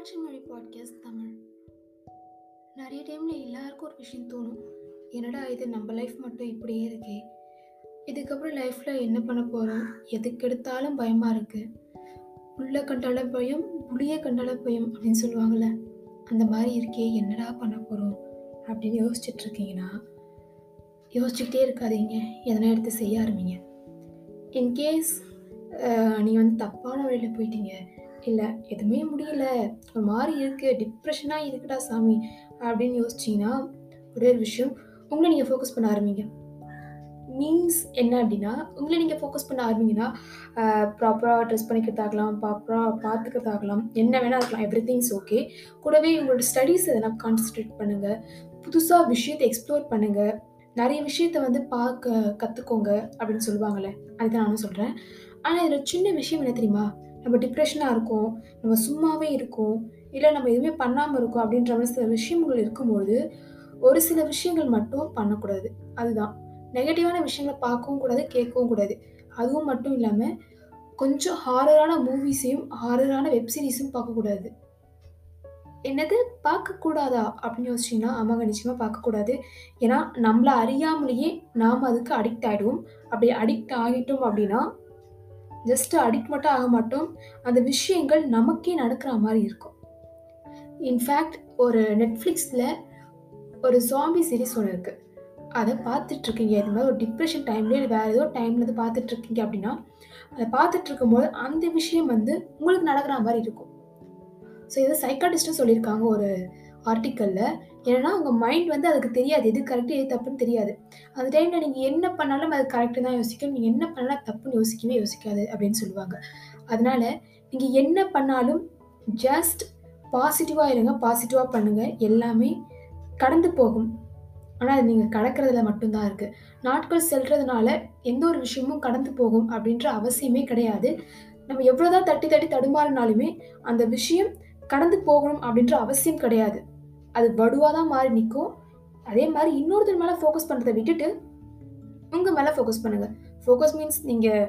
காட்சி மொழி பாட்காஸ்ட் தமிழ். நிறைய டைமில் எல்லாருக்கும் ஒரு விஷயம் தோணும். என்னடா இது நம்ம லைஃப் மட்டும் இப்படியே இருக்கே. இதுக்கப்புறம் லைஃப்பில் என்ன பண்ண போகிறோம் எதுக்கு எடுத்தாலும் பயமாக இருக்குது உள்ளே கண்டால பயம் புளிய கண்டால பயம் அப்படின்னு சொல்லுவாங்கள்ல அந்த மாதிரி இருக்கே என்னடா பண்ண போகிறோம் அப்படின்னு யோசிச்சுட்டு இருக்கீங்கன்னா யோசிச்சுக்கிட்டே இருக்காதீங்க. எதனா எடுத்து செய்ய ஆரம்பிங்க. இன்கேஸ் நீங்கள் வந்து தப்பான வழியில் போயிட்டீங்க. இல்லை எதுவுமே முடியல. ஒரு மாதிரி இருக்குது டிப்ரெஷனாக இருக்குடா சாமி. அப்படின்னு யோசிச்சிங்கன்னா ஒரே ஒரு விஷயம். உங்களை நீங்கள் ஃபோக்கஸ் பண்ண ஆரம்பிங்க. மீன்ஸ் என்ன அப்படின்னா உங்களை நீங்கள் ஃபோக்கஸ் பண்ண ஆரம்பிங்கன்னா ப்ராப்பராக ட்ரெஸ் பண்ணிக்கிறதாகலாம் ப்ராப்பராக பார்த்துக்கிறதாகலாம் என்ன வேணால் இருக்கலாம். எவ்ரி திங்ஸ் ஓகே கூடவே உங்களோட ஸ்டடீஸ் எதனா கான்சன்ட்ரேட் பண்ணுங்கள் புதுசாக விஷயத்தை எக்ஸ்ப்ளோர் பண்ணுங்கள் நிறைய விஷயத்த வந்து பார்க்க கற்றுக்கோங்க அப்படின்னு சொல்லுவாங்களே அதுதான் நானும் சொல்கிறேன் ஆனால் இதில் சின்ன விஷயம் என்ன தெரியுமா? நம்ம டிப்ரெஷனாக இருக்கோம் நம்ம சும்மாவே இருக்கோம் இல்லை நம்ம எதுவுமே பண்ணாமல் இருக்கோம் அப்படின்ற மாதிரி சில விஷயங்கள் இருக்கும்போது ஒரு சில விஷயங்கள் மட்டும் பண்ணக்கூடாது. அதுதான். நெகட்டிவான விஷயங்களை பார்க்கவும் கூடாது கேட்கவும் கூடாது. அதுவும் மட்டும் இல்லாமல் கொஞ்சம் ஹாரரான மூவிஸையும் ஹாரரான வெப்சீரிஸும் பார்க்கக்கூடாது. என்னது? பார்க்கக்கூடாதா? அப்படின்னு யோசிச்சிங்கன்னா ஆமாங்க நிச்சயமாக பார்க்கக்கூடாது. ஏன்னா நம்மளை அறியாமலேயே நாம் அதுக்கு அடிக்ட் ஆகிடுவோம் அப்படி அடிக்ட் ஆகிட்டோம் அப்படின்னா ஜஸ்ட் அடிக்ட் மட்டும் ஆக மாட்டோம். அந்த விஷயங்கள் நமக்கே நடக்கிற மாதிரி இருக்கும். இன்ஃபேக்ட் ஒரு நெட்ஃப்ளிக்ஸில் ஒரு ஜாம்பி சீரீஸ் ஒன்று இருக்குது அதை பார்த்துட்ருக்கீங்க. இது மாதிரி ஒரு டிப்ரெஷன் டைம்லேயே வேறு ஏதோ டைமில் இருந்து பார்த்துட்ருக்கீங்க அப்படின்னா அதை பார்த்துட்ருக்கும் போது அந்த விஷயம் வந்து உங்களுக்கு நடக்கிற மாதிரி இருக்கும். ஸோ இது சைக்காட்டிஸ்ட்டும் சொல்லியிருக்காங்க. ஒரு ஆர்டிக்கலில் ஏன்னா உங்கள் மைண்ட் வந்து அதுக்கு தெரியாது. எது கரெக்டு எது தப்புன்னு தெரியாது. அந்த டைமில் நீங்கள் என்ன பண்ணாலும் அது கரெக்டு தான் யோசிக்கும். நீங்கள் என்ன பண்ணாலும் தப்புன்னு யோசிக்கவே யோசிக்காது அப்படின்னு சொல்லுவாங்க. அதனால் நீங்கள் என்ன பண்ணாலும் ஜஸ்ட் பாசிட்டிவாக இருங்க பாசிட்டிவாக பண்ணுங்கள் எல்லாமே கடந்து போகும். ஆனால் அது நீங்கள் கடக்கிறதுல மட்டும்தான் இருக்குது நாட்கள் செல்றதுனால எந்த ஒரு விஷயமும் கடந்து போகும் அப்படின்ற அவசியமே கிடையாது. நம்ம எவ்வளோதான் தட்டி தட்டி தடுமாறினாலுமே அந்த விஷயம் கடந்து போகணும் அப்படின்ற அவசியம் கிடையாது. அது வடுவாக தான் மாறி நிற்கும் அதே மாதிரி இன்னொருத்தர் மேலே ஃபோக்கஸ் பண்ணுறதை விட்டுட்டு உங்கள் மேலே ஃபோக்கஸ் பண்ணுங்கள் ஃபோக்கஸ் மீன்ஸ் நீங்கள்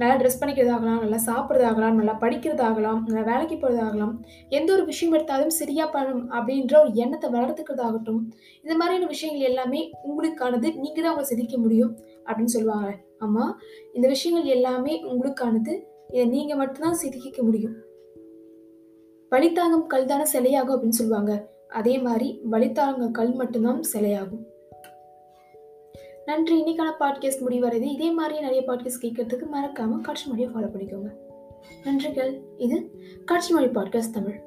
நல்லா ட்ரெஸ் பண்ணிக்கிறதாகலாம் நல்லா சாப்பிட்றதாகலாம் நல்லா படிக்கிறதாகலாம் நல்லா வேலைக்கு போகிறதாகலாம் எந்த ஒரு விஷயம் எடுத்தாலும் சரியாக பண்ணணும் அப்படின்ற ஒரு எண்ணத்தை வளர்த்துக்கிறதாகட்டும். இந்த மாதிரியான விஷயங்கள் எல்லாமே உங்களுக்கானது நீங்கள் தான் அவங்களை சிதிக்க முடியும் அப்படின்னு சொல்லுவாங்க. ஆமாம் இந்த விஷயங்கள் எல்லாமே உங்களுக்கானது. இதை நீங்கள் மட்டும்தான் சிதிக்க முடியும். வழித்தாங்கும் கல் தானே சிலையாகும் அப்படின்னு சொல்லுவாங்க. அதே மாதிரி வழித்தாங்க கல் மட்டும்தான் சிலையாகும். நன்றி. இன்னைக்கான பாட்காஸ்ட் முடிவடைது இதே மாதிரி நிறைய பாட்காஸ்ட் கேட்கறதுக்கு மறக்காம காட்சி மொழியை ஃபாலோ பண்ணிக்கோங்க. நன்றிகள் இது காட்சி மொழி பாட்காஸ்ட் தமிழ்.